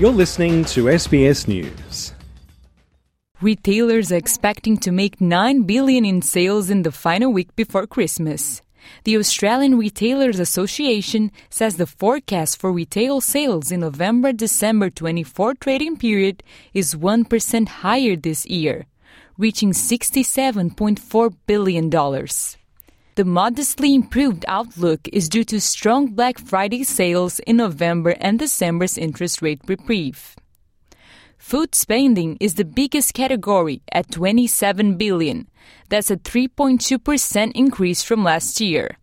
You're listening to SBS News. Retailers are expecting to make 9 billion in sales in the final week before Christmas. The Australian Retailers Association says the forecast for retail sales in November December 24 trading period is 1% higher this year, reaching $67.4 billion. The modestly improved outlook is due to strong Black Friday sales in November and December's interest rate reprieve. Food spending is the biggest category at 27 billion. That's a 3.2% increase from last year.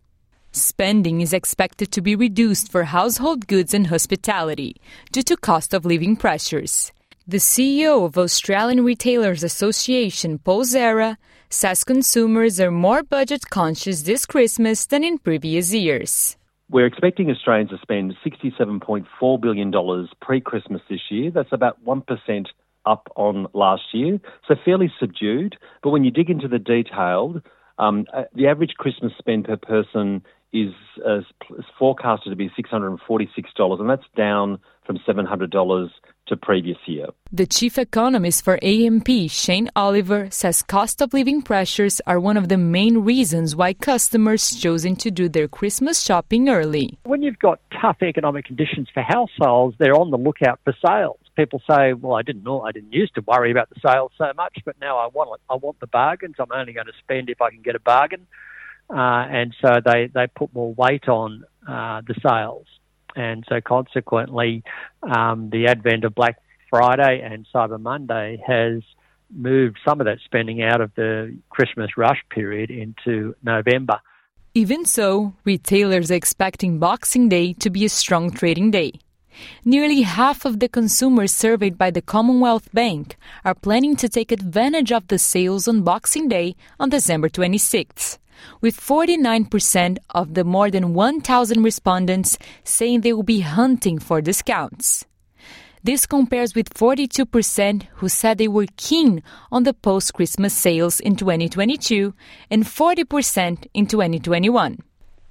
Spending is expected to be reduced for household goods and hospitality due to cost of living pressures. The CEO of Australian Retailers Association, Paul Zahra, says consumers are more budget conscious this Christmas than in previous years. We're expecting Australians to spend $67.4 billion pre Christmas this year. That's about 1% up on last year, so fairly subdued. But when you dig into the detail, um, uh, the average Christmas spend per person is, uh, is forecasted to be $646, and that's down from $700 to previous year. The chief economist for AMP, Shane Oliver, says cost of living pressures are one of the main reasons why customers chosen to do their Christmas shopping early. When you've got tough economic conditions for households, they're on the lookout for sales. People say, "Well, I didn't know, I didn't used to worry about the sales so much, but now I want I want the bargains. I'm only going to spend if I can get a bargain." Uh, and so they, they put more weight on uh, the sales. And so consequently, um, the advent of Black Friday and Cyber Monday has moved some of that spending out of the Christmas rush period into November. Even so, retailers are expecting Boxing Day to be a strong trading day. Nearly half of the consumers surveyed by the Commonwealth Bank are planning to take advantage of the sales on Boxing Day on December 26th with 49% of the more than 1,000 respondents saying they will be hunting for discounts. This compares with 42% who said they were keen on the post Christmas sales in 2022 and 40% in 2021.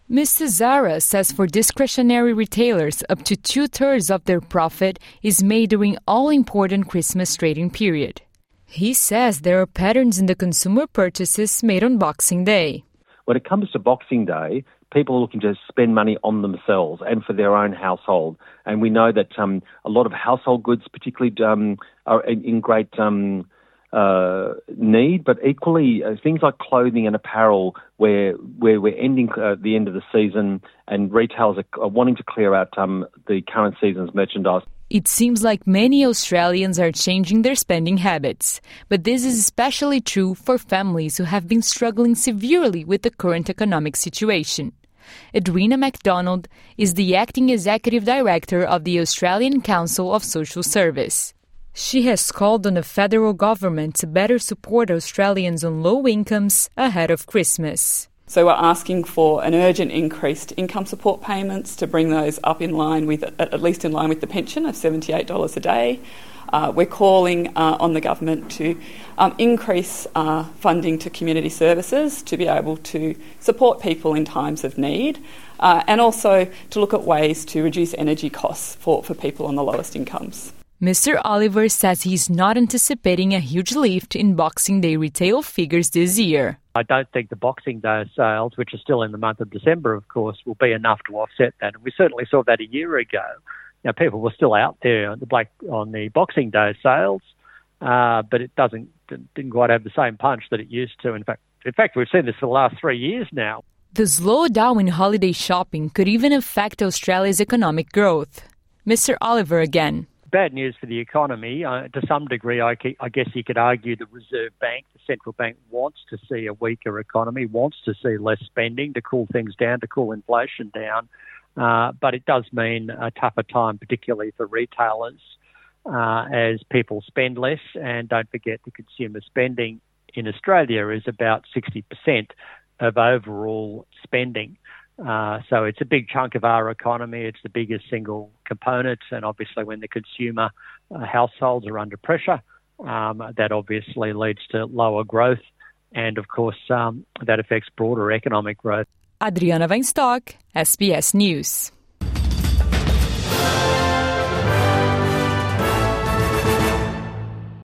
Mr. Zahra says for discretionary retailers, up to two thirds of their profit is made during all important Christmas trading period. He says there are patterns in the consumer purchases made on Boxing Day. When it comes to Boxing Day, people are looking to spend money on themselves and for their own household. And we know that um, a lot of household goods, particularly, um, are in great um, uh, need, but equally uh, things like clothing and apparel, where where we're ending uh, the end of the season and retailers are, wanting to clear out um, the current season's merchandise. It seems like many Australians are changing their spending habits, but this is especially true for families who have been struggling severely with the current economic situation. Edwina MacDonald is the acting executive director of the Australian Council of Social Service. She has called on the federal government to better support Australians on low incomes ahead of Christmas. So we're asking for an urgent increase to income support payments to bring those up in line with, at least in line with the pension of $78 a day. Uh, we're calling uh, on the government to um, increase uh, funding to community services to be able to support people in times of need uh, and also to look at ways to reduce energy costs for, for people on the lowest incomes. Mr. Oliver says he's not anticipating a huge lift in Boxing Day retail figures this year. I don't think the Boxing Day sales, which are still in the month of December, of course, will be enough to offset that. And we certainly saw that a year ago. People were still out there on the Black on the Boxing Day sales, uh, but it doesn't didn't quite have the same punch that it used to. In fact, in fact, we've seen this for the last three years now. The slowdown in holiday shopping could even affect Australia's economic growth. Mr. Oliver again bad news for the economy. Uh, to some degree, I, I, guess you could argue the Reserve Bank, the central bank, wants to see a weaker economy, wants to see less spending to cool things down, to cool inflation down. Uh, but it does mean a tougher time, particularly for retailers, uh, as people spend less. And don't forget, the consumer spending in Australia is about 60% of overall spending. Uh, so it's a big chunk of our economy. It's the biggest single component. And obviously, when the consumer uh, households are under pressure, um, that obviously leads to lower growth. And of course, um, that affects broader economic growth. Adriana Weinstock, SBS News.